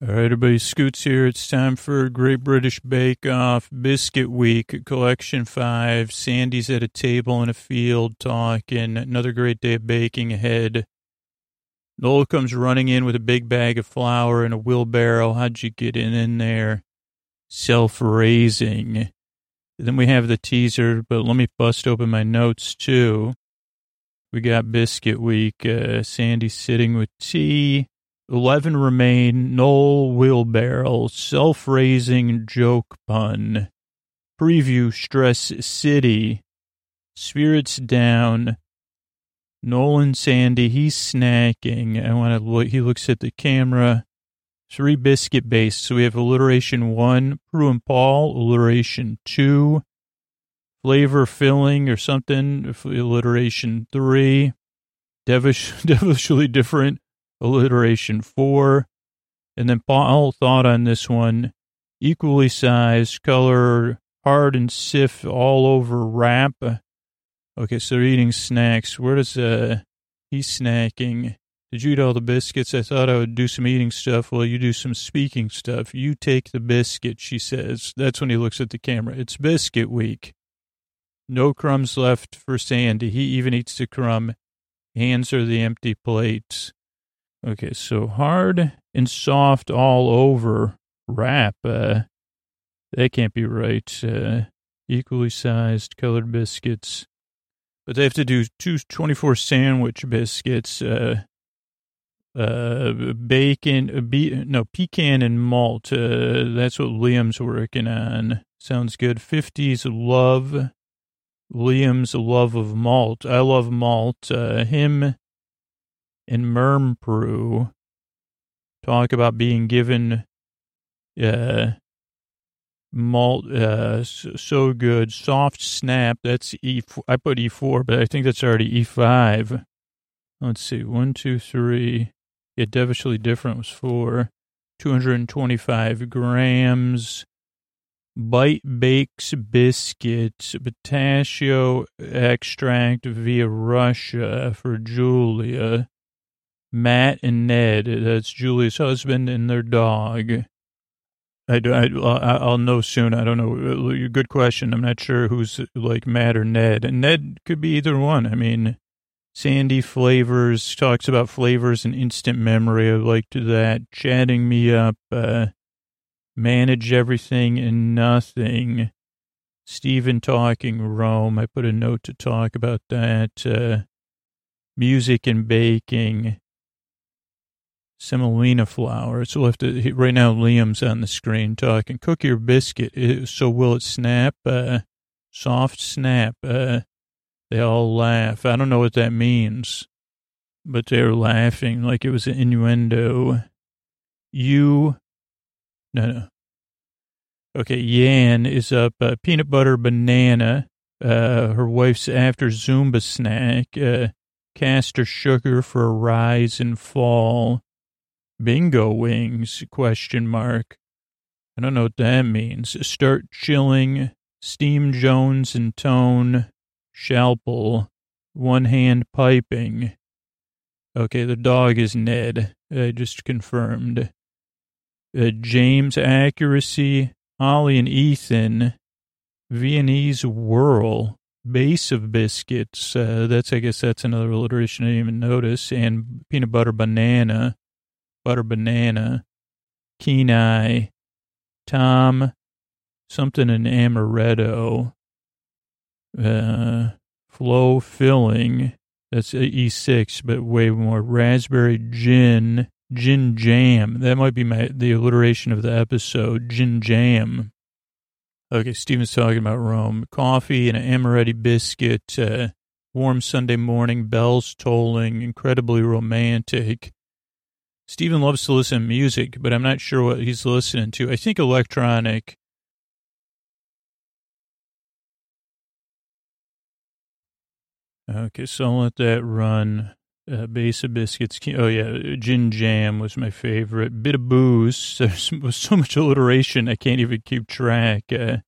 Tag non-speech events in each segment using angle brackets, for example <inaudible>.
All right, everybody, Scoots here. It's time for Great British Bake Off Biscuit Week, Collection 5. Sandy's at a table in a field talking. Another great day of baking ahead. Noel comes running in with a big bag of flour and a wheelbarrow. How'd you get in, in there? Self-raising. Then we have the teaser, but let me bust open my notes, too. We got Biscuit Week. Uh, Sandy sitting with tea. 11 remain, Noel Wheelbarrow, self-raising joke pun, preview Stress City, spirits down, Nolan Sandy, he's snacking. I want to look, he looks at the camera. Three biscuit based. So we have alliteration one, Prue and Paul, alliteration two, flavor filling or something, alliteration three, devish, <laughs> devilishly different, alliteration four. And then Paul thought on this one, equally sized, color, hard and stiff all over wrap. Okay, so they're eating snacks. Where does, uh, he's snacking. Did you eat all the biscuits? I thought I would do some eating stuff. Well, you do some speaking stuff. You take the biscuit, she says. That's when he looks at the camera. It's biscuit week. No crumbs left for Sandy. He even eats the crumb. Hands are the empty plates. Okay, so hard and soft all over wrap. Uh, that can't be right. Uh, equally sized colored biscuits. But they have to do two 24 sandwich biscuits. Uh, uh, bacon, uh, be, no, pecan and malt. Uh, that's what Liam's working on. Sounds good. 50s love. Liam's love of malt. I love malt. Uh, him and Mermpru talk about being given uh, malt, uh, so good. Soft snap, that's E. I put E4, but I think that's already E5. Let's see, one, two, three. Yeah, devilishly different was four. 225 grams. Bite Bakes biscuits, pistachio extract via Russia for Julia. Matt and Ned, that's Julia's husband and their dog. I, I, I'll know soon. I don't know. Good question. I'm not sure who's like Matt or Ned. And Ned could be either one. I mean, Sandy Flavors talks about flavors and instant memory. I liked that. Chatting me up. Uh, manage everything and nothing. Stephen talking Rome. I put a note to talk about that. Uh, music and baking semolina flour. So we'll have to, right now Liam's on the screen talking, cook your biscuit. So will it snap? Uh, soft snap. Uh, they all laugh. I don't know what that means, but they're laughing like it was an innuendo. You, no, no. Okay, Yan is up. Uh, peanut butter banana. Uh, her wife's after Zumba snack. Uh, caster sugar for a rise and fall. Bingo wings, question mark. I don't know what that means. Start chilling, steam Jones and tone, Shalpel, one hand piping. Okay, the dog is Ned. I just confirmed. Uh, James accuracy, Ollie and Ethan, Viennese whirl, base of biscuits. Uh, that's, I guess that's another alliteration I didn't even notice. And peanut butter banana butter banana, Kenai, Tom, something in amaretto, uh, flow filling. That's E6, but way more. Raspberry gin, gin jam. That might be my the alliteration of the episode. Gin jam. Okay, Steven's talking about Rome. Coffee and an amaretti biscuit. Uh, warm Sunday morning, bells tolling, incredibly romantic. Stephen loves to listen to music, but I'm not sure what he's listening to. I think electronic. Okay, so I'll let that run. Uh, base of biscuits. Oh yeah, gin jam was my favorite. Bit of booze. <laughs> There's so much alliteration I can't even keep track. Uh,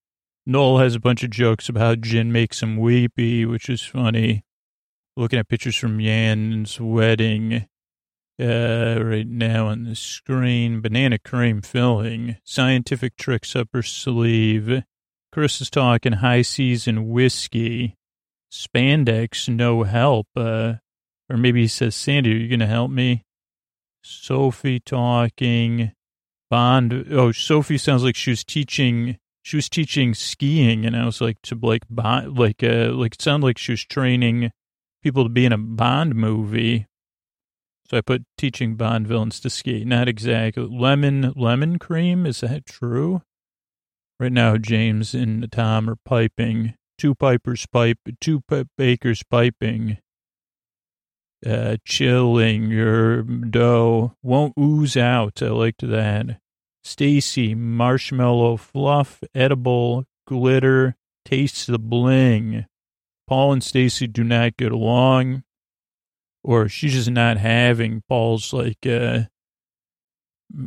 Noel has a bunch of jokes about how gin makes him weepy, which is funny. Looking at pictures from Yan's wedding. Uh, right now on the screen. Banana cream filling, scientific tricks up her sleeve. Chris is talking high season whiskey, spandex, no help. Uh, or maybe he says, Sandy, are you going to help me? Sophie talking. Bond. Oh, Sophie sounds like she was teaching. She was teaching skiing, and I was like to like Bond, like uh, like it sounded like she was training people to be in a Bond movie. So I put teaching Bond villains to ski. Not exactly. Lemon, lemon cream. Is that true? Right now, James and Tom are piping. Two pipers pipe, two bakers piping. Uh, chilling your dough won't ooze out. I liked that. Stacy, marshmallow fluff, edible, glitter, tastes the bling. Paul and Stacy do not get along, or she's just not having Paul's like uh,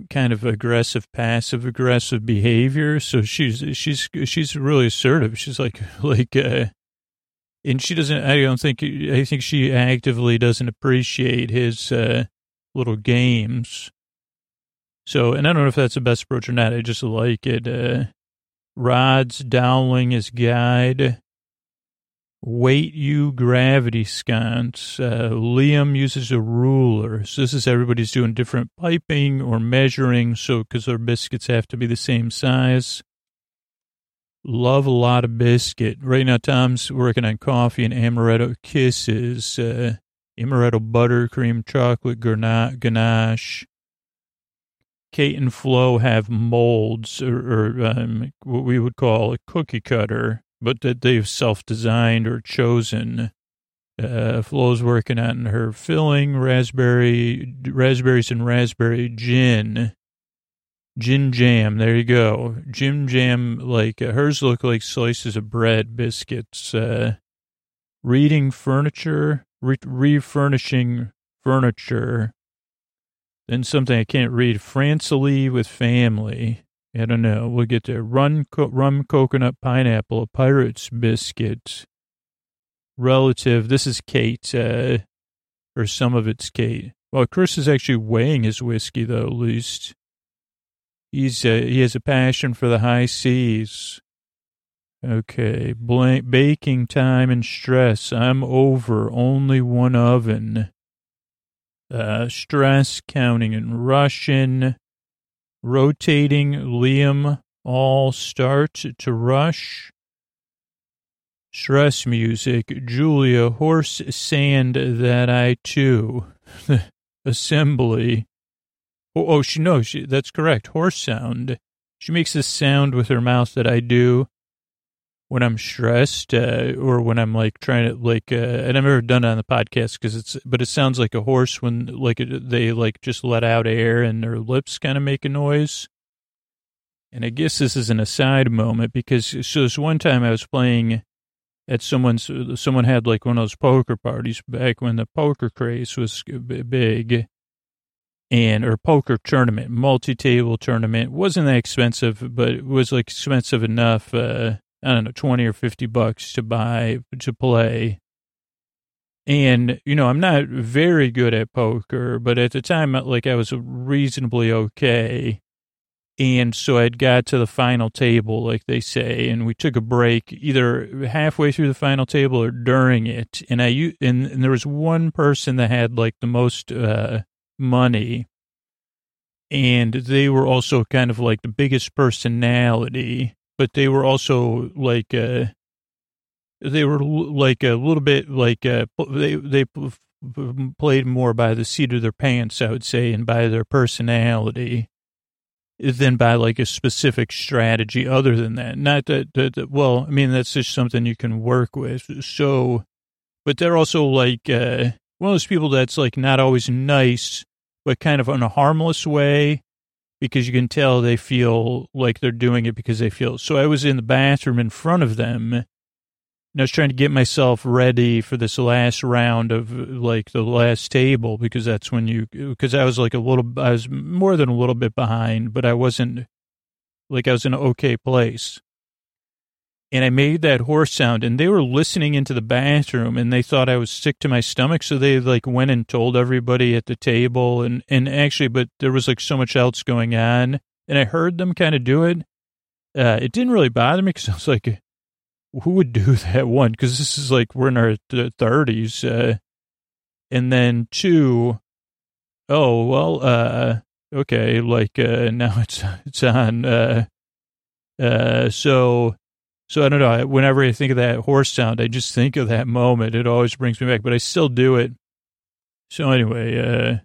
kind of aggressive, passive aggressive behavior. So she's she's she's really assertive. She's like <laughs> like uh, and she doesn't. I don't think. I think she actively doesn't appreciate his uh, little games. So, and I don't know if that's the best approach or not. I just like it. Uh, rods dowling his guide. Weight you gravity sconce. Uh, Liam uses a ruler. So this is everybody's doing different piping or measuring. So because their biscuits have to be the same size. Love a lot of biscuit. Right now, Tom's working on coffee and amaretto kisses. Uh, amaretto buttercream chocolate ganache. Kate and Flo have molds or, or um, what we would call a cookie cutter but that they've self-designed or chosen. Uh, Flo's working on her filling raspberry, raspberries and raspberry gin, gin jam. There you go. Gin jam, like uh, hers look like slices of bread, biscuits, uh, reading furniture, re- refurnishing furniture. Then something I can't read. Francely with family. I don't know. We'll get there. Run, co- rum, coconut, pineapple, a pirate's biscuit. Relative. This is Kate, uh, or some of it's Kate. Well, Chris is actually weighing his whiskey, though, at least. He's, uh, he has a passion for the high seas. Okay. Baking time and stress. I'm over. Only one oven. Uh, stress counting in Russian rotating Liam all start to rush. Stress music, Julia, horse sand that I too. <laughs> Assembly. Oh, oh, she knows, she, that's correct. Horse sound. She makes this sound with her mouth that I do when I'm stressed uh, or when I'm like trying to like, uh, and I've never done it on the podcast because it's, but it sounds like a horse when like they like just let out air and their lips kind of make a noise. And I guess this is an aside moment because so this one time I was playing at someone's, someone had like one of those poker parties back when the poker craze was big and or poker tournament, multi-table tournament. wasn't that expensive, but it was like expensive enough. Uh, I don't know, 20 or 50 bucks to buy, to play. And, you know, I'm not very good at poker, but at the time, like, I was reasonably okay. And so I'd got to the final table, like they say, and we took a break either halfway through the final table or during it. And I, and, and there was one person that had like the most, uh, money. And they were also kind of like the biggest personality but they were also like uh, they were like a little bit like uh, they they played more by the seat of their pants, I would say, and by their personality than by like a specific strategy. Other than that, not that, that, that well, I mean that's just something you can work with. So, but they're also like uh, one of those people that's like not always nice, but kind of in a harmless way because you can tell they feel like they're doing it because they feel. So I was in the bathroom in front of them. And I was trying to get myself ready for this last round of like the last table because that's when you, because I was like a little, I was more than a little bit behind, but I wasn't like I was in an okay place. And I made that horse sound and they were listening into the bathroom and they thought I was sick to my stomach. So they like went and told everybody at the table and, and actually, but there was like so much else going on and I heard them kind of do it. Uh, it didn't really bother me because <laughs> I was like, who would do <laughs> that one? Because this is like, we're in our thirties. Uh, and then two, oh, well, uh, okay. Like, uh, <laughs> now it's, it's on, uh, uh, so, so I don't know. Whenever I think of that horse sound, I just think of that moment. It always brings me back, but I still do it. So anyway, uh,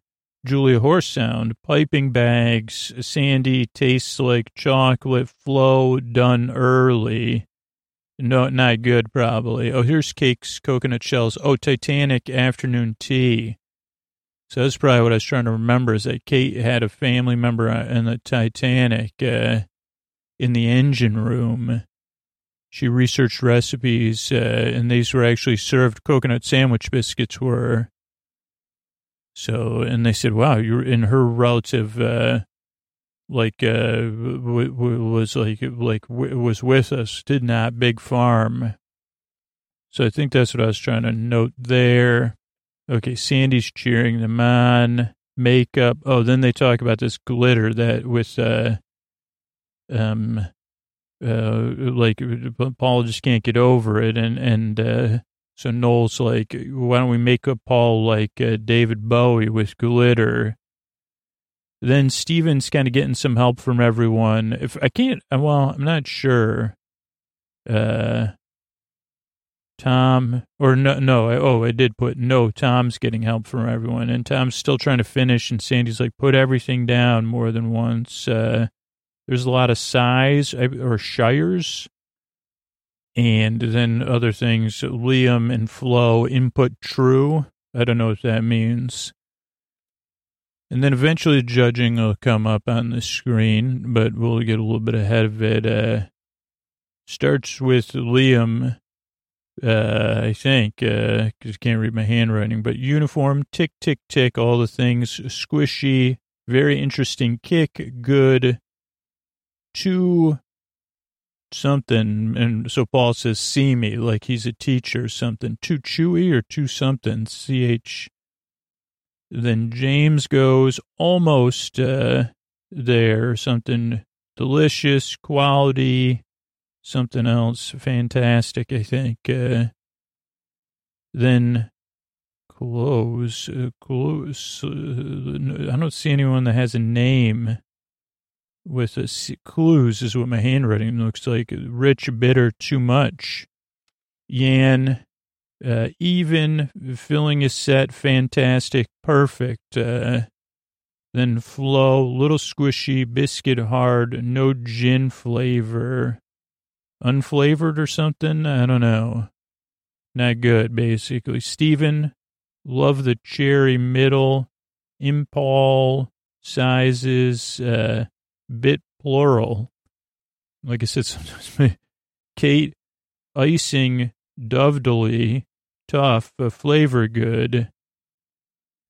Julia horse sound, piping bags, Sandy tastes like chocolate, Flo done early. No, not good, probably. Oh, here's cakes, coconut shells. Oh, Titanic afternoon tea. So that's probably what I was trying to remember is that Kate had a family member in the Titanic uh, in the engine room she researched recipes, uh, and these were actually served coconut sandwich biscuits were. So, and they said, wow, you're in her relative, uh, like, uh, w- w- was like, like, w- was with us, did not big farm. So I think that's what I was trying to note there. Okay. Sandy's cheering them on. Makeup. Oh, then they talk about this glitter that with, uh, um, uh, like Paul just can't get over it. And, and, uh, so Noel's like, why don't we make up Paul like uh, David Bowie with glitter? Then Steven's kind of getting some help from everyone. If I can't, uh, well, I'm not sure. Uh, Tom, or no, no, I, oh, I did put no, Tom's getting help from everyone. And Tom's still trying to finish. And Sandy's like, put everything down more than once. Uh, there's a lot of size or shires. And then other things, Liam and Flo input true. I don't know what that means. And then eventually judging will come up on the screen, but we'll get a little bit ahead of it. Uh, starts with Liam, uh, I think, because uh, I can't read my handwriting, but uniform, tick, tick, tick, all the things, squishy, very interesting kick, good, too something. And so Paul says, see me, like he's a teacher or something. Too chewy or too something, CH. Then James goes almost uh, there, something delicious, quality, something else fantastic, I think. Uh, then close, uh, close. Uh, I don't see anyone that has a name with a, clues is what my handwriting looks like. Rich, bitter, too much. Yan, uh, even, filling a set, fantastic, perfect. Uh, then Flo, little squishy, biscuit hard, no gin flavor. Unflavored or something? I don't know. Not good, basically. Stephen, love the cherry middle, impal sizes, uh, bit plural. Like I said, sometimes Kate icing dovedly tough, but flavor good.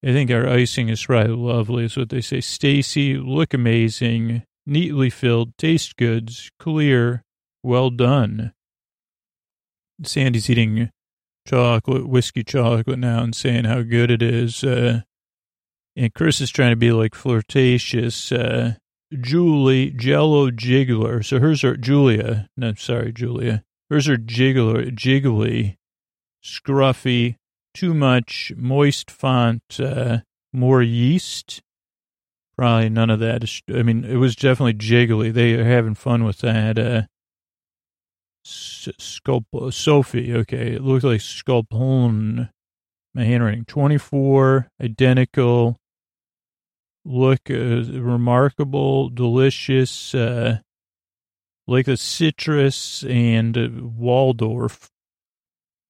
I think our icing is right lovely, is what they say. Stacy, look amazing, neatly filled, taste goods, clear, well done. Sandy's eating chocolate, whiskey chocolate now and saying how good it is. Uh, and Chris is trying to be like flirtatious. Uh, Julie Jello Jiggler. So hers are Julia. No, sorry, Julia. Hers are jiggler, jiggly, scruffy, too much, moist font, uh, more yeast. Probably none of that. I mean, it was definitely jiggly. They are having fun with that. Uh, Sculp- Sophie, okay. It looks like Sculpone. My handwriting. 24, identical look uh, remarkable, delicious, uh, like the citrus and uh, Waldorf.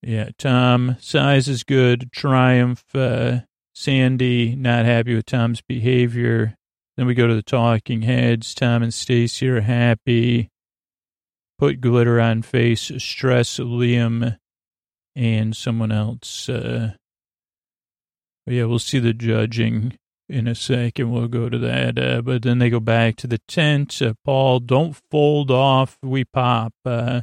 Yeah, Tom, size is good. Triumph, uh, Sandy, not happy with Tom's behavior. Then we go to the talking heads. Tom and Stacy are happy. Put glitter on face. Stress Liam and someone else. Uh, yeah, we'll see the judging in a second. We'll go to that. Uh, but then they go back to the tent. Uh, Paul, don't fold off. We pop. Uh,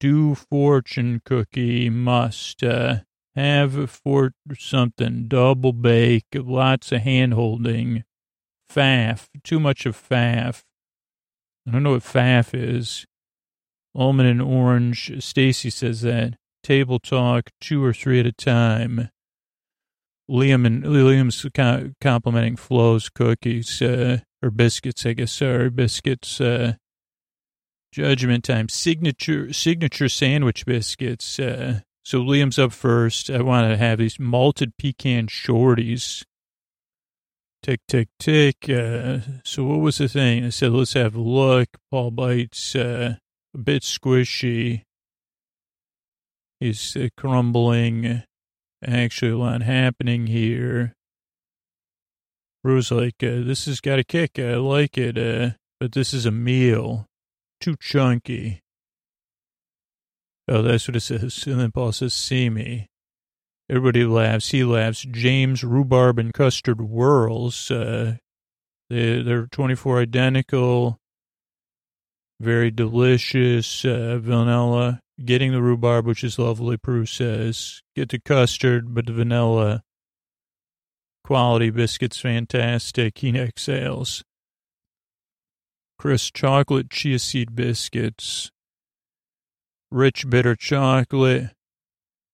do fortune cookie must uh, have for something double bake, lots of hand holding, faff, too much of faff. I don't know what faff is. Almond and orange. Stacy says that. Table talk, two or three at a time. Liam and Liam's complimenting Flo's cookies, uh, or biscuits, I guess. Sorry, biscuits. Uh, judgment time. Signature, signature sandwich biscuits. Uh, so Liam's up first. I want to have these malted pecan shorties. Tick, tick, tick. Uh, so what was the thing? I said, let's have a look. Paul bites, uh, a bit squishy. He's uh, crumbling. Actually, a lot happening here. Prue like, uh, this has got a kick. I like it, uh, but this is a meal. Too chunky. Oh, that's what it says. And then Paul says, see me. Everybody laughs. He laughs. James, rhubarb, and custard whirls. Uh, they, they're 24 identical. Very delicious. Uh, vanilla. Getting the rhubarb, which is lovely, Prue says. Get the custard, but the vanilla. Quality biscuits, fantastic. He exhales. Chris, chocolate chia seed biscuits. Rich bitter chocolate.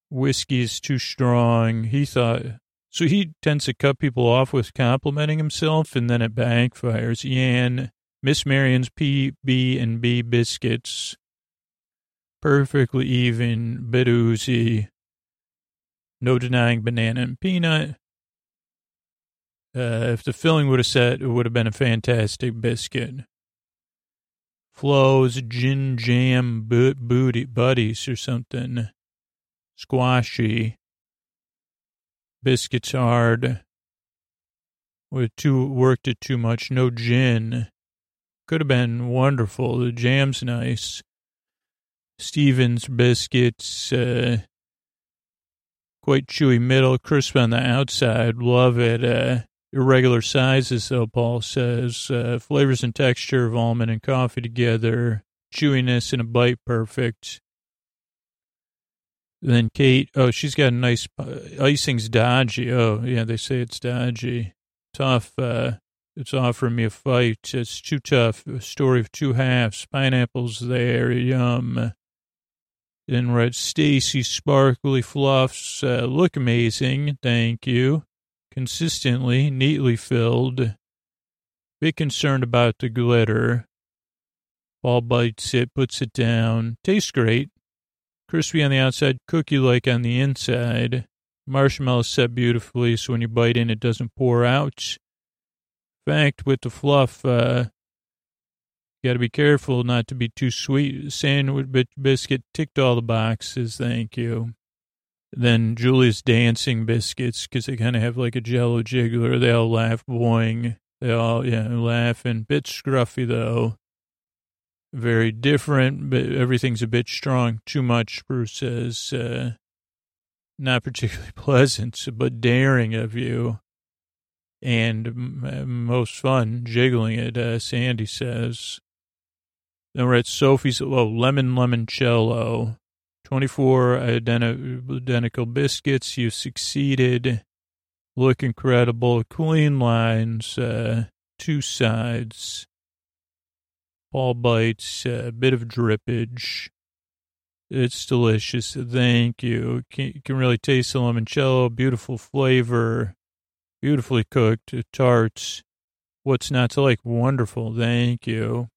Whiskey is too strong. He thought, so he tends to cut people off with complimenting himself, and then it backfires. Yan, Miss Marion's P, B, and B biscuits perfectly even, bit oozy, no denying banana and peanut. Uh, if the filling would have set, it would have been a fantastic biscuit. Flo's gin jam bo- booty buddies or something. Squashy. Biscuits hard. With too worked it too much. No gin. Could have been wonderful. The jam's nice. Stevens biscuits, uh, quite chewy middle, crisp on the outside. Love it. Uh, irregular sizes, though, Paul says. Uh, flavors and texture of almond and coffee together. Chewiness and a bite perfect. Then Kate, oh, she's got a nice, uh, icing's dodgy. Oh, yeah, they say it's dodgy. Tough. Uh, it's offering me a fight. It's too tough. A story of two halves. Pineapples there. Yum. Then read Stacy Sparkly Fluffs uh, look amazing. Thank you. Consistently, neatly filled. Bit concerned about the glitter. Paul bites it, puts it down. Tastes great. Crispy on the outside, cookie like on the inside. Marshmallow set beautifully so when you bite in, it doesn't pour out. In fact, with the fluff, uh, Got to be careful not to be too sweet. Sandwich biscuit ticked all the boxes. Thank you. Then Julia's dancing biscuits because they kind of have like a jello jiggler. They all laugh, boing. They all, yeah, laughing. Bit scruffy though. Very different, but everything's a bit strong. Too much, Prue says. Uh, not particularly <laughs> pleasant, but daring of you. And most fun, jiggling it, uh, Sandy says. Then we're at Sophie's, oh, lemon limoncello. 24 identical biscuits. You succeeded. Look incredible. Clean lines. Uh, two sides. Paul bites. A uh, bit of drippage. It's delicious. Thank you. Can, you can really taste the limoncello. Beautiful flavor. Beautifully cooked. Tarts. What's not to like? Wonderful. Thank you.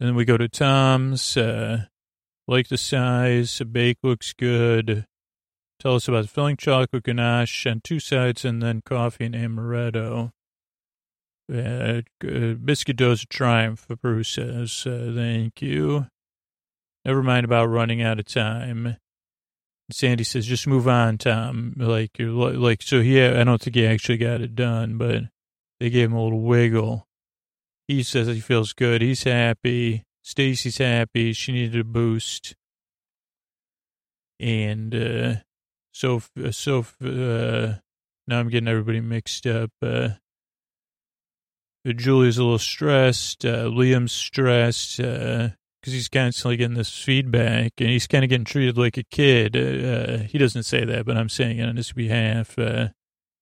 And then we go to Tom's. Uh, like the size. The bake looks good. Tell us about the filling chocolate ganache on two sides and then coffee and amaretto. Uh, biscuit dose a triumph, Prue says. Uh, thank you. Never mind about running out of time. Sandy says, just move on, Tom. Like, you're like, so he, I don't think he actually got it done, but they gave him a little wiggle. He says he feels good. He's happy. Stacy's happy. She needed a boost. And uh, so, so uh, now I'm getting everybody mixed up. Uh, Julia's a little stressed. Uh, Liam's stressed. Uh, because he's constantly getting this feedback and he's kind of getting treated like a kid. Uh, he doesn't say that, but I'm saying it on his behalf. Uh,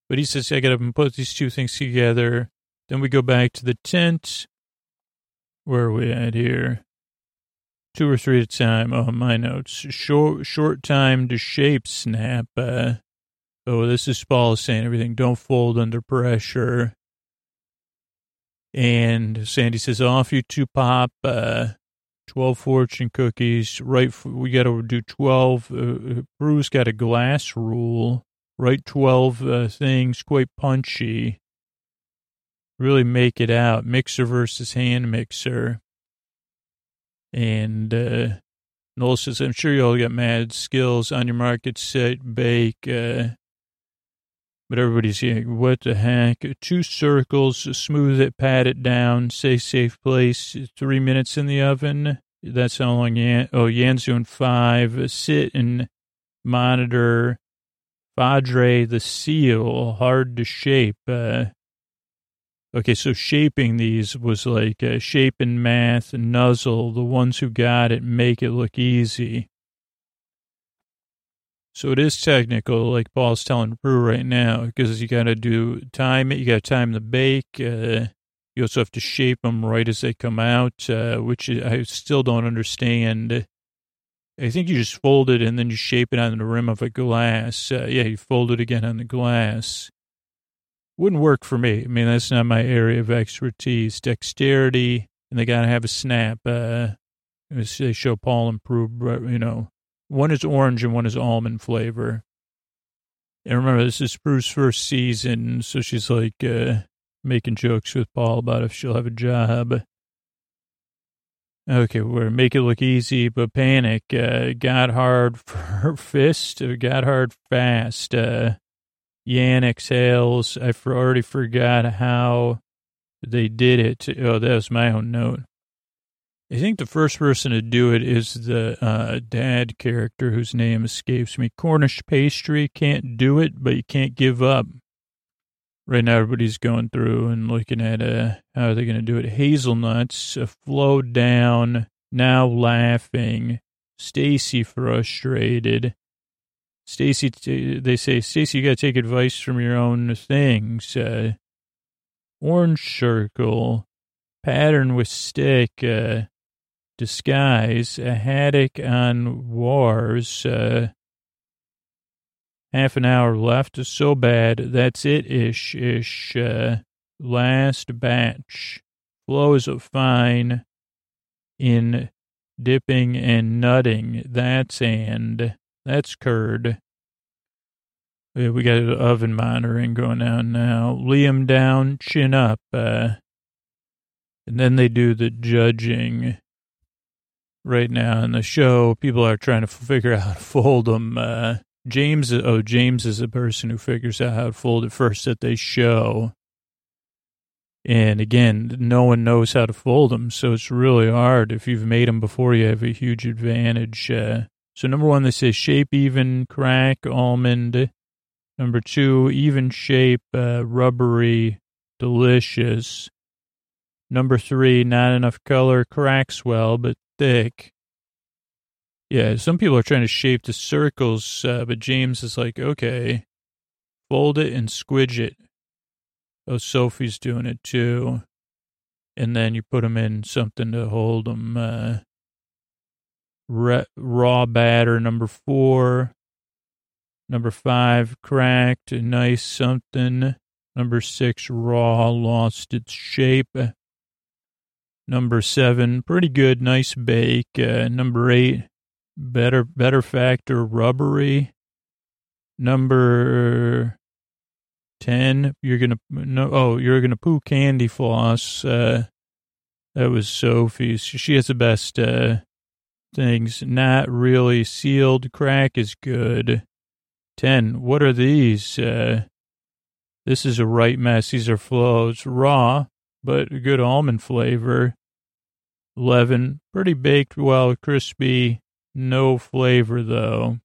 but he says, I got to put these two things together. Then we go back to the tent. Where are we at here? Two or three at a time. Oh, my notes. Short, short time to shape snap. Uh, oh, this is Paul saying everything. Don't fold under pressure. And Sandy says, off you two pop. Uh, 12 fortune cookies. Right. We got to do 12. Uh, Bruce got a glass rule. Write 12 uh, things quite punchy. Really make it out. Mixer versus hand mixer. And uh, Noel says, I'm sure you all got mad skills on your market set, bake. Uh, but everybody's here. What the heck? Two circles, smooth it, pat it down, say safe place, three minutes in the oven. That's how long Yan, oh, Yan's doing five. Sit and monitor. Padre the seal, hard to shape. Uh, okay, so shaping these was like uh, shape and math, and nuzzle, the ones who got it make it look easy. So it is technical, like Paul's telling Prue right now, because you got to do time it. You got to time the bake. Uh, you also have to shape them right as they come out, uh, which I still don't understand. I think you just fold it and then you shape it on the rim of a glass. Uh, yeah, you fold it again on the glass. Wouldn't work for me. I mean, that's not my area of expertise. Dexterity, and they got to have a snap. Uh, they show Paul and Prue, you know, one is orange and one is almond flavor. And remember, this is Prue's first season, so she's like uh, making jokes with Paul about if she'll have a job. Okay, we're make it look easy, but panic. Uh, got hard <laughs> for her fist, got hard fast. Uh, Yan exhales. I already forgot how they did it. Oh, that was my own note. I think the first person to do it is the uh, dad character whose name escapes me. Cornish pastry can't do it, but you can't give up. Right now, everybody's going through and looking at uh, how are they going to do it. Hazelnuts uh, flowed down, now laughing. Stacy frustrated. Stacy, they say, Stacy, you got to take advice from your own things. Uh, orange circle, pattern with stick. Uh, disguise, a haddock on wars, uh, half an hour left. So bad. That's it ish ish. Uh, last batch. Flows of fine in dipping and nutting. That's and that's curd. We got an oven monitoring going on now. Liam down, chin up. Uh, and then they do the judging right now in the show. People are trying to figure out how to fold them. Uh, James, oh, James is the person who figures out how to fold it first that they show. And again, no one knows how to fold them, so it's really hard. If you've made them before, you have a huge advantage. Uh, so number one, they say shape even, crack, almond. Number two, even shape, uh, rubbery, delicious. Number three, not enough color, cracks well, but thick. Yeah, some people are trying to shape the circles, uh, but James is like, okay, fold it and squidge it. Oh, Sophie's doing it too. And then you put them in something to hold them. Uh, raw batter, number four. Number five, cracked, nice something. Number six, raw, lost its shape. Number seven, pretty good, nice bake. Uh, number eight, better, better factor, rubbery. Number 10, you're to, no, oh, you're to poo candy floss. Uh, that was Sophie's. She has the best, uh, things. Not really sealed. Crack is good. 10, what are these? Uh, this is a right mess. These are Flo's. Raw but good almond flavor. 11, pretty baked well, crispy, no flavor though.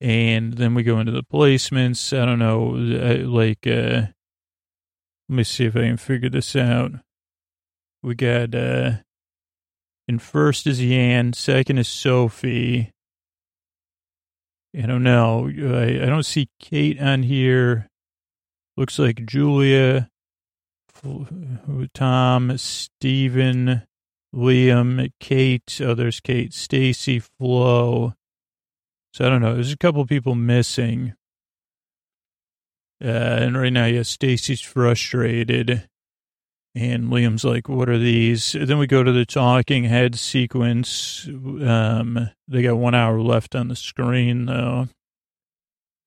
And then we go into the placements. I don't know, uh, like, uh, let me see if I can figure this out. We got, uh, And first is Yan, second is Sophie. I don't know. I, I don't see Kate on here. Looks like Julia, Tom, Stephen, Liam, Kate. Oh, there's Kate, Stacy, Flo. So I don't know. There's a couple people missing. Uh, and right now, yeah, Stacy's frustrated. And Liam's like, what are these? Then we go to the talking head sequence. Um, they got one hour left on the screen, though.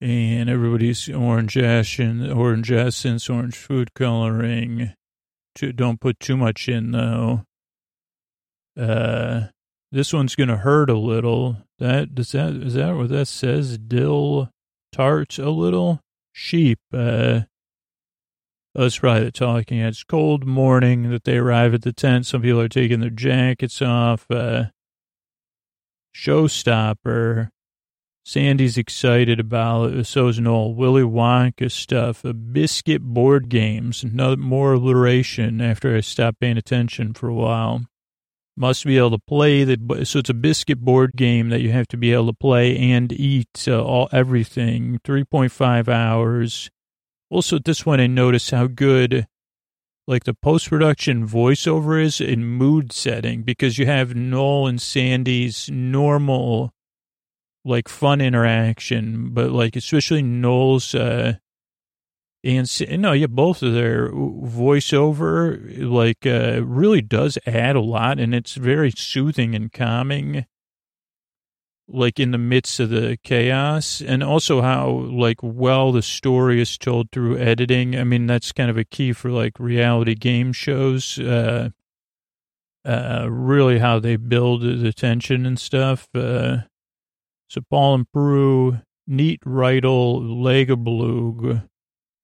And everybody's orange essence, orange essence, orange food coloring. Don't put too much in, though. Uh, this one's going to hurt a little. That, does that, is that what that says? Dill tart a little? Sheep, uh, that's probably the talking. It's cold morning that they arrive at the tent. Some people are taking their jackets off. Uh, showstopper. Sandy's excited about it. So is Noel. Willy Wonka stuff. A biscuit board games. No more alliteration after I stopped paying attention for a while. Must be able to play the. So it's a biscuit board game that you have to be able to play and eat uh, all everything. Three point five hours also, this one, I notice how good, like the post production voiceover is in mood setting because you have Noel and Sandy's normal, like fun interaction, but like especially Noel's, uh, and no, yeah, both of their voiceover like uh, really does add a lot, and it's very soothing and calming like in the midst of the chaos and also how like well the story is told through editing. I mean that's kind of a key for like reality game shows uh uh really how they build the tension and stuff uh so paul and Prue, neat riddle legablug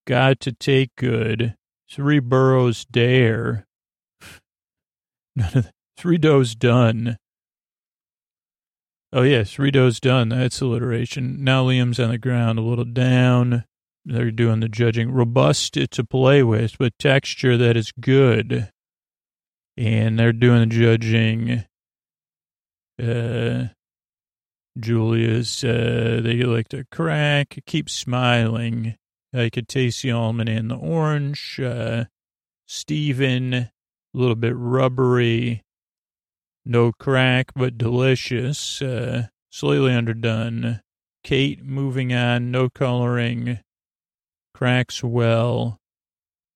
got to take good three burrows dare <laughs> None of three does done Oh, yes, Rito's done. That's alliteration. Now Liam's on the ground, a little down. They're doing the judging. Robust to play with, but texture that is good. And they're doing the judging. Uh, Julia's, uh, they like to crack, keep smiling. I could taste the almond and the orange. Uh, Stephen, a little bit rubbery. No crack, but delicious. Uh, slightly underdone. Kate moving on, no coloring. Cracks well.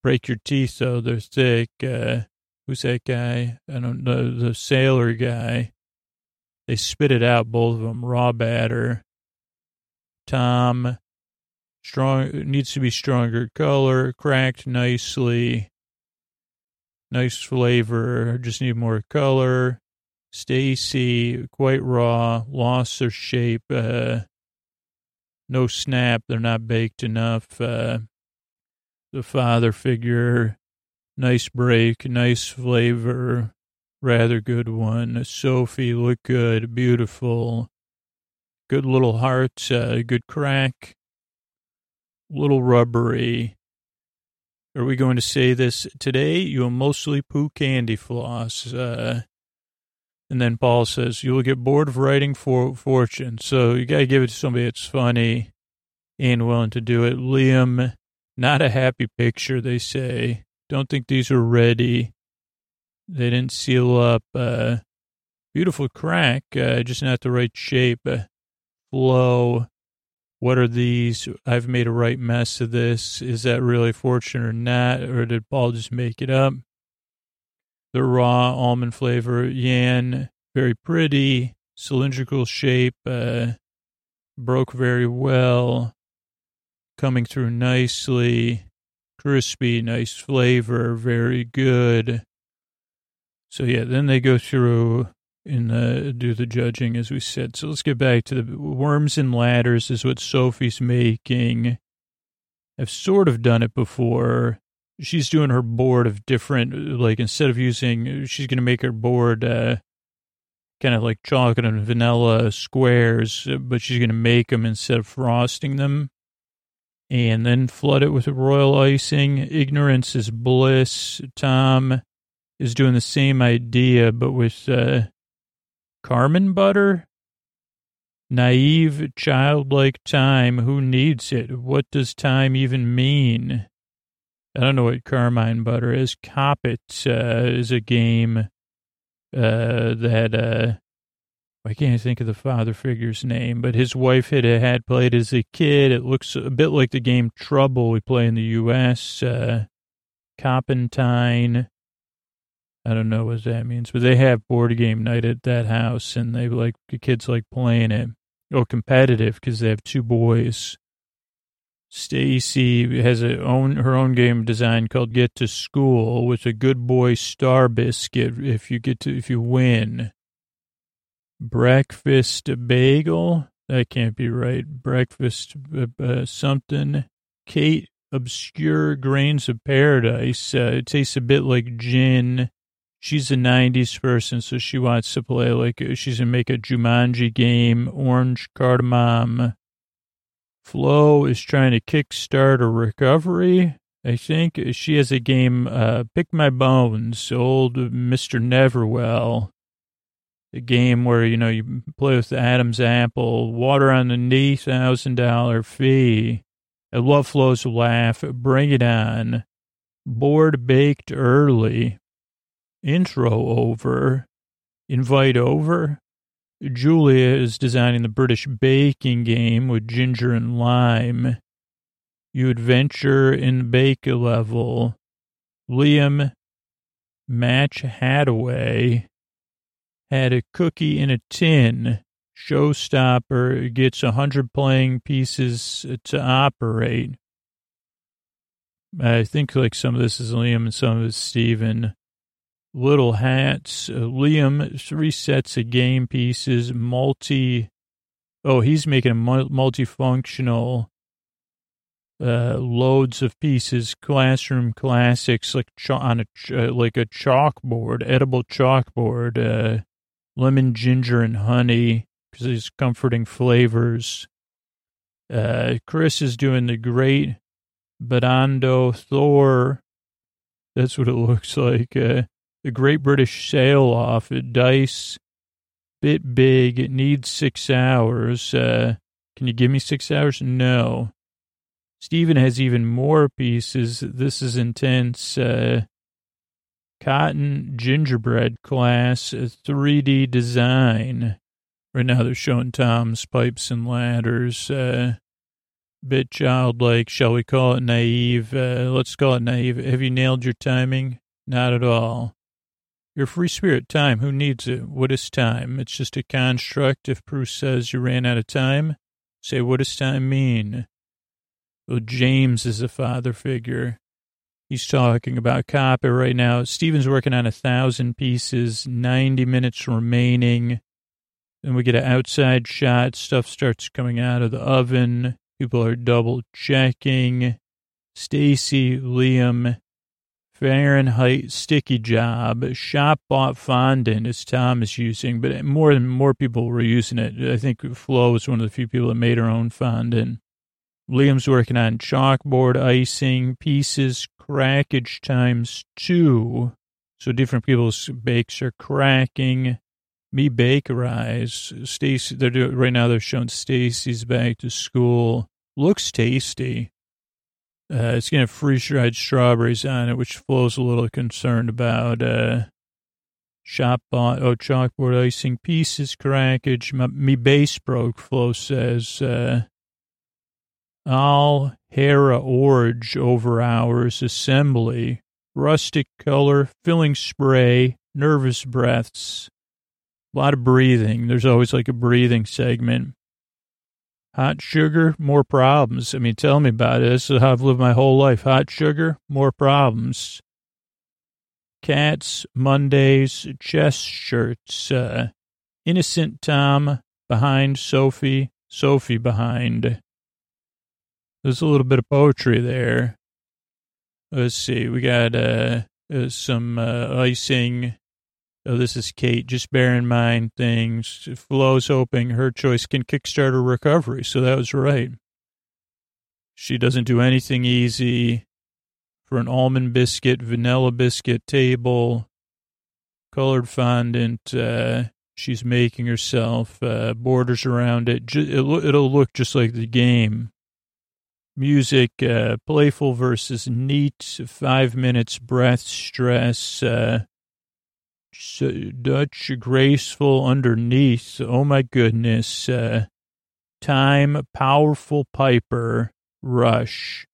Break your teeth though, they're thick. Uh, who's that guy? I don't know, the sailor guy. They spit it out, both of them, raw batter. Tom, strong, needs to be stronger color, cracked nicely. Nice flavor, just need more color. Stacy, quite raw, lost their shape, uh, no snap, they're not baked enough. Uh, the father figure, nice break, nice flavor, rather good one. Sophie look good, beautiful, good little heart, uh, good crack, little rubbery. Are we going to say this today? You'll mostly poo candy floss. Uh, and then Paul says, you will get bored of writing for fortune. So you got to give it to somebody that's funny and willing to do it. Liam, not a happy picture, they say. Don't think these are ready. They didn't seal up. Uh, beautiful crack, uh, just not the right shape. Uh, Flo. What are these? I've made a right mess of this. Is that really fortune or not? Or did Paul just make it up? The raw almond flavor. Yan, very pretty, cylindrical shape, uh, broke very well, coming through nicely, crispy, nice flavor, very good. So yeah, then they go through and uh, do the judging, as we said. So let's get back to the worms and ladders is what Sophie's making. I've sort of done it before she's doing her board of different, like instead of using, she's going to make her board uh, kind of like chocolate and vanilla squares, but she's going to make them instead of frosting them and then flood it with royal icing. Ignorance is bliss. Tom, is doing the same idea, but with uh, Carmen butter. Naive, childlike time. Who needs it? What does time even mean? I don't know what Carmine butter is. Coppet uh, is a game uh, that uh, I can't think of the father figure's name, but his wife had had played as a kid. It looks a bit like the game Trouble we play in the U.S. Uh, Coppentine. I don't know what that means, but they have board game night at that house, and they like the kids like playing it. Oh, competitive because they have two boys. Stacey has a own her own game design called Get to School with a good boy star biscuit if you get to if you win. Breakfast bagel that can't be right. Breakfast uh, uh, something. Kate obscure grains of paradise. Uh, it tastes a bit like gin she's a 90s person, so she wants to play like she's going to make a Jumanji game, Orange Cardamom. Flo is trying to kickstart a recovery. I think she has a game, uh, Pick My Bones, old Mr. Neverwell. A game where, you know, you play with the Adam's apple, water on the knee, thousand dollar fee. I love Flo's laugh. Bring it on. Board baked early intro over, invite over. Julia is designing the British baking game with ginger and lime. You adventure in bake level. Liam Match Hadaway had a cookie in a tin. Showstopper gets a hundred playing pieces to operate. I think like some of this is Liam and some of it is Steven. Little Hats. Uh, Liam, three sets of game pieces, multi. Oh, he's making a multifunctional uh, loads of pieces, classroom classics, like ch- on a uh, like a chalkboard, edible chalkboard, uh, lemon, ginger, and honey, because these comforting flavors. Uh, Chris is doing the great Badando Thor. That's what it <laughs> looks like. Uh, the Great British Sail Off at Dice. Bit big. It needs six hours. Uh, can you give me six hours? No. Steven has even more pieces. This is intense. Uh, cotton gingerbread class, 3D design. Right now they're showing Tom's pipes and ladders. Uh, bit childlike. Shall we call it naive? Uh, let's call it naive. Have you nailed your timing? Not at all. Your free spirit, time, who needs it? What is time? It's just a construct. If Prue says you ran out of time, say, what does time mean? Well, James is a father figure. He's talking about copy right now. Steven's working on a thousand pieces, 90 minutes remaining. Then we get an outside shot. Stuff starts coming out of the oven. People are double checking. Stacey, Liam, Fahrenheit sticky job, shop bought fondant as Tom is using, but more and more people were using it. I think Flo was one of the few people that made her own fondant. Liam's working on chalkboard icing, pieces, crackage times two. So different people's bakes are cracking. Me bakerize. Stacey, they're doing, right now they're showing Stacey's back to school. Looks tasty. Uh, it's going to have freeze-dried strawberries on it, which Flo's a little concerned about. Uh, shop bought, oh, chalkboard icing pieces, crackage. My, me base broke, Flo says. Uh, all Hera Orge over hours assembly. Rustic color, filling spray, nervous breaths. A lot of breathing. There's always like a breathing segment. Hot sugar, more problems. I mean, tell me about it. This is how I've lived my whole life. Hot sugar, more problems. Cats, Mondays, chest shirts. Uh, innocent Tom behind Sophie, Sophie behind. There's a little bit of poetry there. Let's see. We got uh, uh some uh, icing Oh, this is Kate. Just bear in mind things. Flo's hoping her choice can kickstart her recovery. So that was right. She doesn't do anything easy for an almond biscuit, vanilla biscuit table. colored fondant. Uh, she's making herself, uh, borders around it. It'll look just like the game. Music, uh, playful versus neat, five minutes, breath, stress, uh, Dutch, graceful underneath. Oh my goodness. Uh, time, powerful piper, rush.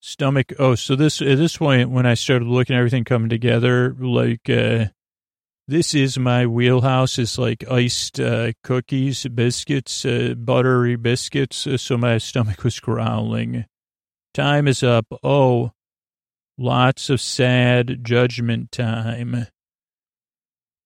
Stomach. Oh, so this, at this point, when I started looking everything coming together, like, uh, this is my wheelhouse is like iced uh, cookies, biscuits, uh, buttery biscuits. Uh, so my stomach was growling. Time is up. Oh, lots of sad judgment time.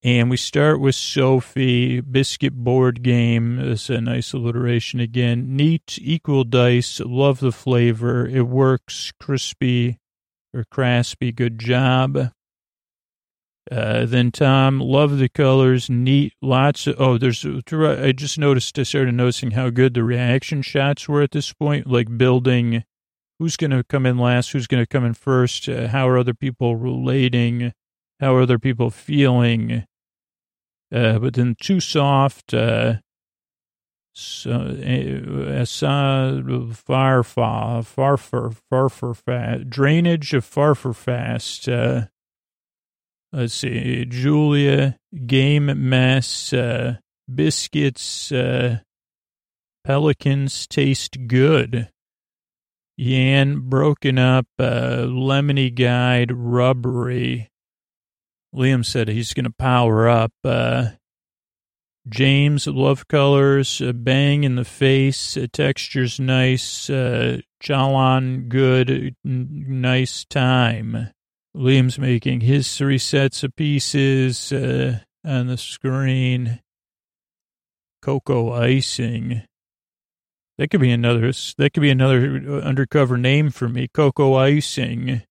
And we start with Sophie, biscuit board game. That's a nice alliteration again. Neat, equal dice. Love the flavor. It works. Crispy or craspy. Good job. Uh, then Tom, love the colors, neat, lots of, oh, there's, I just noticed, I started noticing how good the reaction shots were at this point, like building who's going to come in last, who's going to come in first, uh, how are other people relating, how are other people feeling. Uh, but then too soft, uh, so, uh, far, far, far, far, far, far, fast, drainage of far, far, fast, uh, Let's see, Julia, game mess, uh, biscuits, uh, pelicans taste good. Yan broken up, uh, lemony guide, rubbery. Liam said he's going to power up. Uh, James, love colors, uh, bang in the face, uh, texture's nice, uh, Chalan, good, n- nice time. Liam's making his three sets of pieces uh, on the screen. Cocoa icing. That could be another. That could be another uh, undercover name for me. Cocoa icing.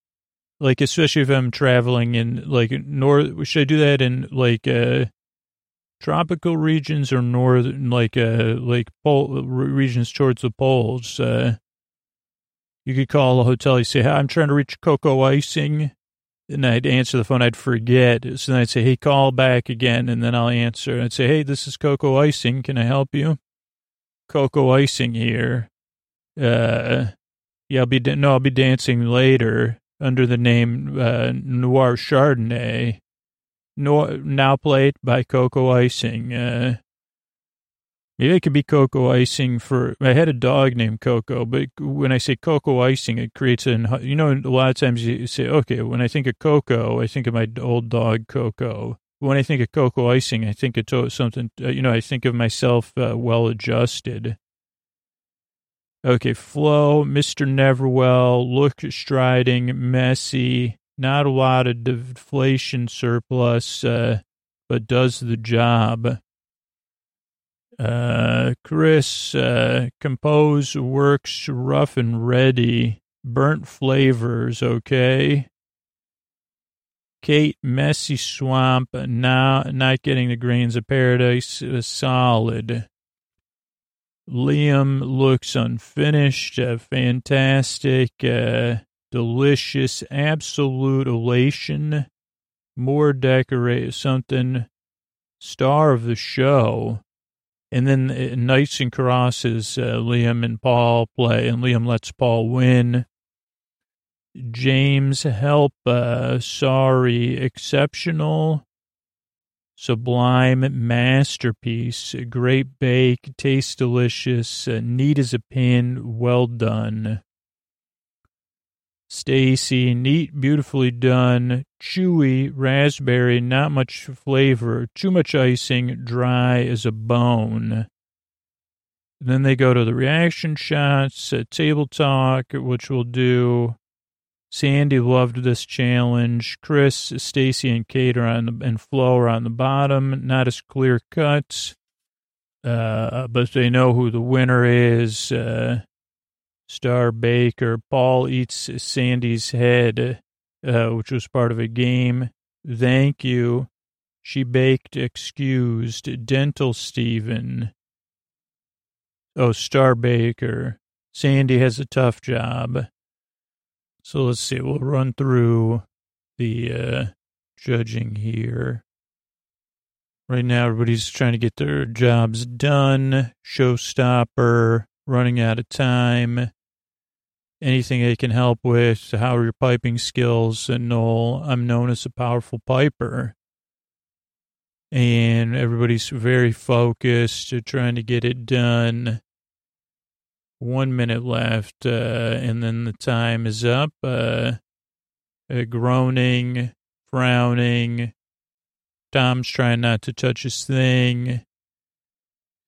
Like especially if I'm traveling in like north. Should I do that in like uh, tropical regions or northern like uh like pole regions towards the poles? Uh, you could call a hotel. You say, "Hi, I'm trying to reach cocoa icing." and I'd answer the phone, I'd forget. So then I'd say, hey, call back again, and then I'll answer. I'd say, hey, this is Cocoa Icing. Can I help you? Cocoa Icing here. Uh, yeah, I'll be, no, I'll be dancing later under the name uh, Noir Chardonnay. No, now played by Cocoa Icing. Uh, Maybe it could be cocoa icing for. I had a dog named Coco, but when I say cocoa icing, it creates an. You know, a lot of times you say, okay, when I think of Coco, I think of my old dog Coco. When I think of cocoa icing, I think of something. Uh, you know, I think of myself uh, well adjusted. Okay, Flo, Mr. Neverwell, look striding, messy, not a lot of deflation surplus, uh, but does the job. Uh, Chris, uh, compose works rough and ready. Burnt flavors, okay. Kate, messy swamp, now not getting the grains of paradise, uh, solid. Liam looks unfinished, uh, fantastic, uh, delicious, absolute elation. More decorate something. Star of the show. And then uh, Knights and Crosses, uh, Liam and Paul play, and Liam lets Paul win. James, help, uh, sorry, exceptional, sublime masterpiece, great bake, tastes delicious, uh, neat as a pin, well done. Stacey, neat, beautifully done, chewy, raspberry, not much flavor, too much icing, dry as a bone. Then they go to the reaction shots, uh, table talk, which we'll do. Sandy loved this challenge. Chris, Stacey, and Kate are on the, and Flo are on the bottom. Not as clear cut, uh, but they know who the winner is. Uh, Star Baker. Paul eats Sandy's head, uh, which was part of a game. Thank you. She baked, excused. Dental Steven. Oh, Star Baker. Sandy has a tough job. So let's see. We'll run through the uh, judging here. Right now, everybody's trying to get their jobs done. Showstopper, running out of time. Anything they can help with. How are your piping skills? And Noel, I'm known as a powerful piper. And everybody's very focused, trying to get it done. One minute left, uh, and then the time is up. Uh, uh, groaning, frowning, Tom's trying not to touch his thing.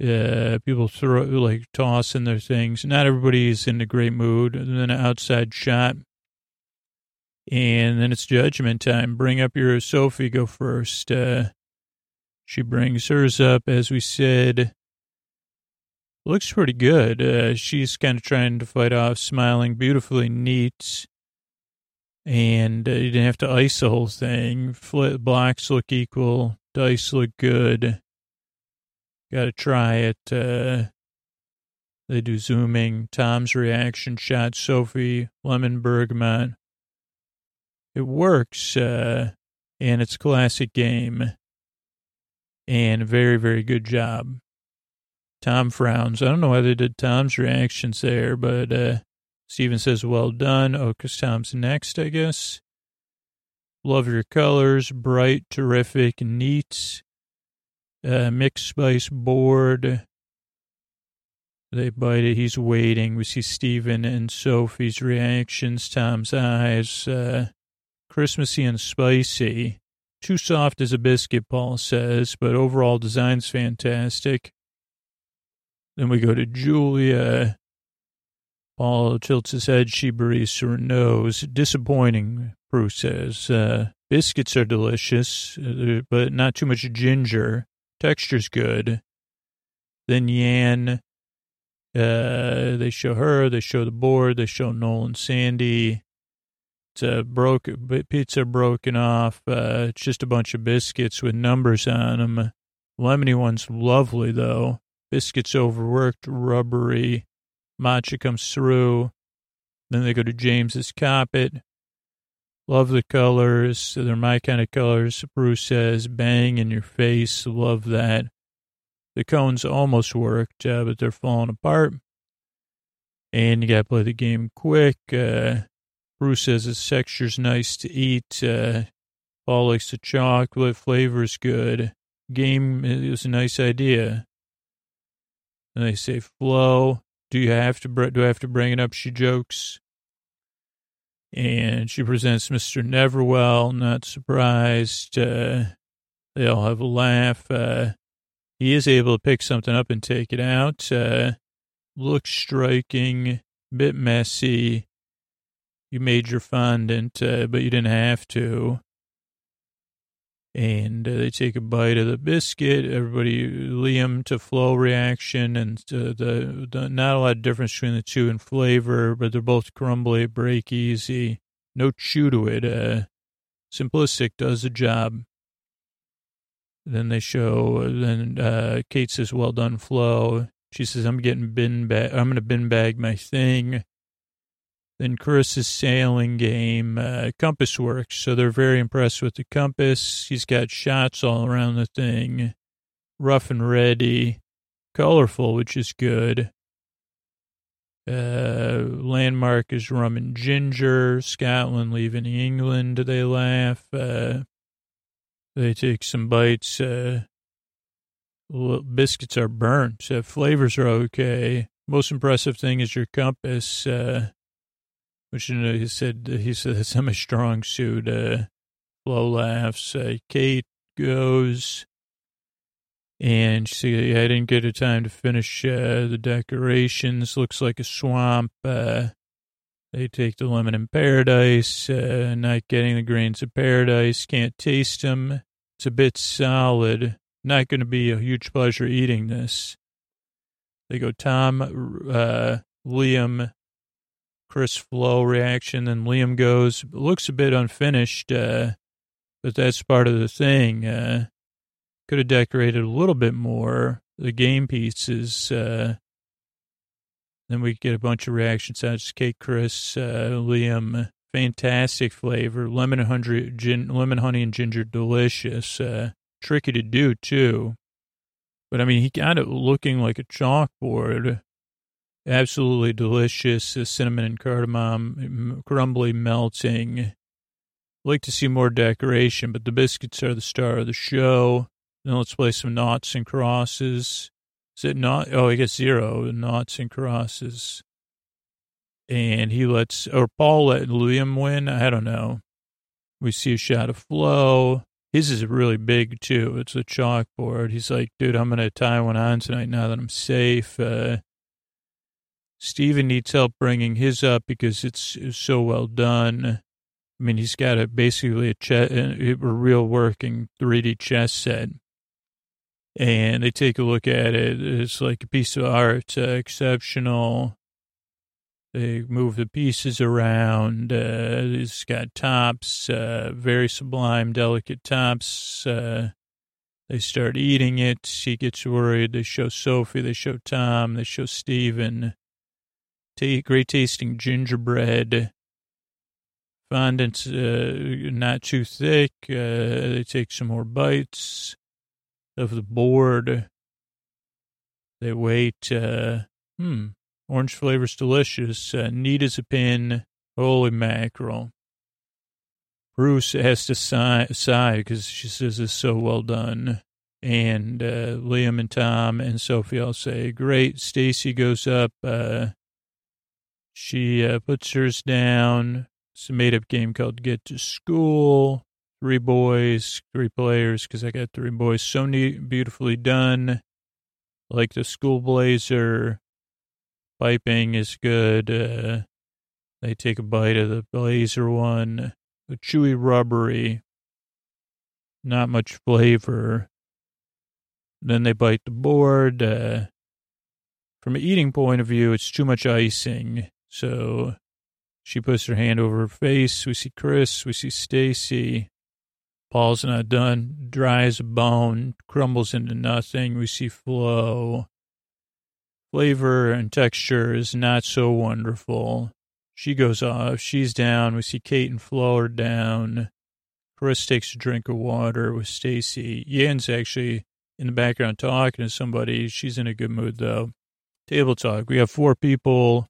Uh, people throw, like, tossing their things. Not everybody's in a great mood. And then an outside shot. And then it's judgment time. Bring up your Sophie, go first. Uh, she brings hers up, as we said. Looks pretty good. Uh, she's kind of trying to fight off, smiling beautifully neat and uh, you didn't have to ice the whole thing. Flip, blocks look equal, dice look good. Got to try it. Uh, they do zooming. Tom's reaction shot. Sophie Lemon Bergamot. It works, uh, and it's classic game. And very, very good job. Tom frowns. I don't know why they did Tom's reactions there, but uh, Steven says, well done. Ocas Tom's next, I guess. Love your colors. Bright, terrific, neat. Uh, mixed spice board. They bite it. He's waiting. We see Steven and Sophie's reactions. Tom's eyes. Uh, Christmassy and spicy. Too soft as a biscuit, Paul says, but overall design's fantastic. Then we go to Julia. Paul tilts his head. She breathes her nose. Disappointing, Prue says. Uh, biscuits are delicious, uh, but not too much ginger. Texture's good. Then Yan, uh, they show her, they show the board, they show Noel and Sandy. It's a broke, pizza broken off. Uh, it's just a bunch of biscuits with numbers on them. Lemony one's lovely, though. Biscuits overworked, rubbery. Matcha comes through. Then they go to James's carpet. Love the colors. They're my kind of colors. Prue says, bang in your face. Love that. The cones almost worked, uh, but they're falling apart. And you got to play the game quick. Uh, Prue says the texture's nice to eat. Uh, Paul likes the chocolate. Flavor's good. Game is a nice idea. And they say Flo. Do you have to, do I have to bring it up? She jokes. And she presents Mr. Neverwell, not surprised. Uh, they all have a laugh. Uh, he is able to pick something up and take it out. Uh, looks striking, bit messy. You made your fondant, uh, but you didn't have to and uh, they take a bite of the biscuit. Everybody, Liam to Flo reaction, and uh, the, the, not a lot of difference between the two in flavor, but they're both crumbly, break easy, no chew to it. Uh, simplistic does the job. Then they show. Then uh, Kate says, "Well done, Flo." She says, "I'm getting bin bag. I'm to bin bag my thing." Then Chris's sailing game, uh, compass works. So they're very impressed with the compass. He's got shots all around the thing. Rough and ready. Colorful, which is good. Uh, landmark is rum and ginger. Scotland leaving England. They laugh. Uh, they take some bites. Uh, biscuits are burnt. Flavors are okay. Most impressive thing is your compass. Uh, which know, he said he said I'm a strong suit. Uh, Flo laughs. Uh, Kate goes, and she said, yeah, "I didn't get a time to finish uh, the decorations. Looks like a swamp." Uh, they take the lemon in paradise. Uh, not getting the grains of paradise. Can't taste them. It's a bit solid. Not going to be a huge pleasure eating this. They go Tom, uh, Liam, Chris Flo reaction. Then Liam goes, looks a bit unfinished, uh, but that's part of the thing. Uh, could have decorated a little bit more. The game pieces. Uh, then we get a bunch of reactions. That's Kate, Chris, uh, Liam. fantastic flavor. Lemon, honey, gin, lemon, honey, and ginger, delicious. Uh, tricky to do, too. But I mean, he got it looking like a chalkboard. Absolutely delicious. The cinnamon and cardamom crumbly melting. like to see more decoration, but the biscuits are the star of the show. Then let's play some noughts and crosses. Is it not? Oh, I guess zero noughts and crosses. And he lets, or Paul let Liam win. I don't know. We see a shot of Flo. His is really big too. It's a chalkboard. He's like, dude, I'm going to tie one on tonight now that I'm safe. Uh, Steven needs help bringing his up because it's, so well done. I mean, he's got a basically a, a real working 3D chess set and they take a look at it. It's like a piece of art, uh, exceptional. They move the pieces around. Uh, it's got tops, uh, very sublime, delicate tops. Uh, they start eating it. He gets worried. They show Sophie. They show Tom. They show Steven. Great tasting gingerbread. Fondant's uh, not too thick. Uh, they take some more bites of the board. They wait. Uh, hmm. Orange flavor's delicious. Uh, neat as a pin. Holy mackerel. Prue has to sigh because she says it's so well done. And uh, Liam and Tom and Sophie all say, great. Stacey goes up. Uh, she uh, puts hers down. It's a made up game called Get to School three boys, three players, because I got three boys. So neat, beautifully done. Like the school blazer. Piping is good. Uh, they take a bite of the blazer one. A chewy, rubbery. Not much flavor. Then they bite the board. Uh, from an eating point of view, it's too much icing. So she puts her hand over her face. We see Chris. We see Stacey. Paul's not done. Dry as a bone, crumbles into nothing. We see Flo. Flavor and texture is not so wonderful. She goes off. She's down. We see Kate and Flo are down. Chris takes a drink of water with Stacey. Yan's actually in the background talking to somebody. She's in a good mood though. Table talk. We have four people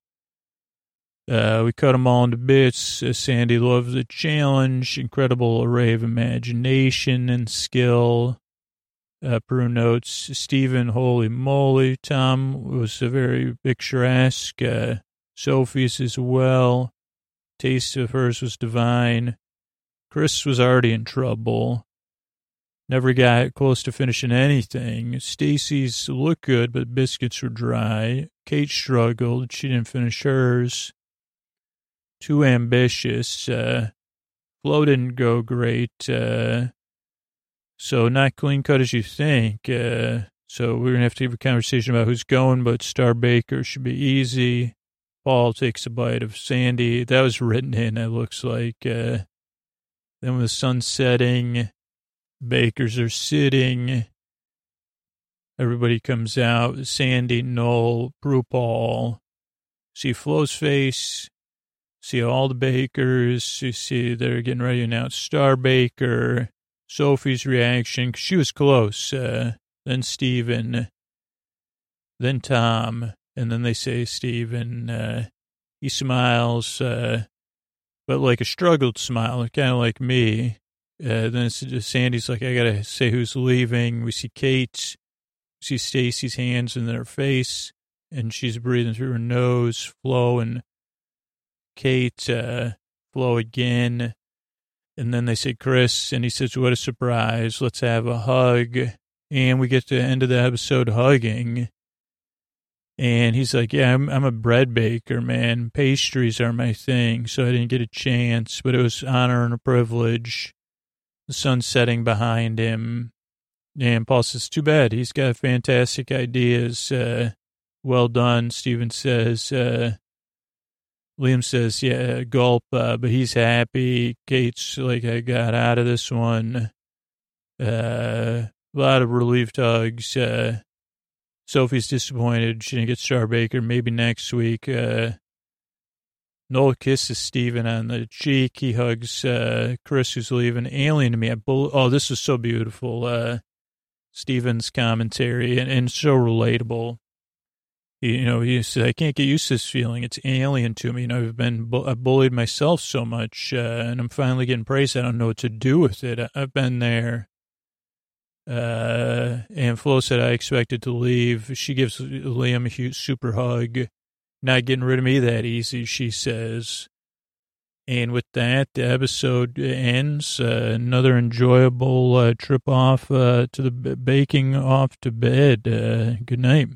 uh, we cut them all into bits. Uh, Sandy loves the challenge, incredible array of imagination and skill. Uh, notes, Steven, holy moly. Tom was a very picturesque. Uh, Sophie's as well. Taste of hers was divine. Chris was already in trouble. Never got close to finishing anything. Stacey's looked good, but biscuits were dry. Kate struggled. She didn't finish hers too ambitious. Uh, Flo didn't go great. Uh, so not clean cut as you think. Uh, so we're gonna have to have a conversation about who's going, but Star Baker should be easy. Paul takes a bite of Sandy. That was written in. It looks like. Uh, then with the sun setting, bakers are sitting. Everybody comes out. Sandy, Noel, Prue See Flo's face see all the bakers. You see they're getting ready to announce Star Baker. Sophie's reaction, she was close. Uh, then Steven, then Tom, and then they say Steven. Uh, he smiles, uh, but like a struggled smile, kind of like me. Uh, then Sandy's like, I gotta say who's leaving. We see Kate, we see Stacey's hands in their face, and she's breathing through her nose, Flo and Kate, uh, Flo again. And then they said, Chris, and he says, what a surprise. Let's have a hug. And we get to the end of the episode hugging. And he's like, yeah, I'm, I'm a bread baker, man. Pastries are my thing. So I didn't get a chance, but it was honor and a privilege. The sun setting behind him. And Paul says, too bad. He's got fantastic ideas. Uh, well done. Steven says, uh, Liam says, yeah, gulp, uh, but he's happy. Kate's like, I got out of this one. Uh, a lot of relief hugs. Uh, Sophie's disappointed. She didn't get Star Baker. Maybe next week. Uh, Noel kisses Steven on the cheek. He hugs uh, Chris, who's leaving. Alien to me. Bull- oh, this is so beautiful. Uh, Steven's commentary and, and so relatable. You know, he said, I can't get used to this feeling. It's alien to me. You know, I've been, bu- I've bullied myself so much, uh, and I'm finally getting praised. I don't know what to do with it. I, I've been there. Uh, and Flo said, I expected to leave. She gives Liam a huge, super hug. Not getting rid of me that easy, she says. And with that, the episode ends. Uh, another enjoyable uh, trip off uh, to the b- baking off to bed. Uh, good night.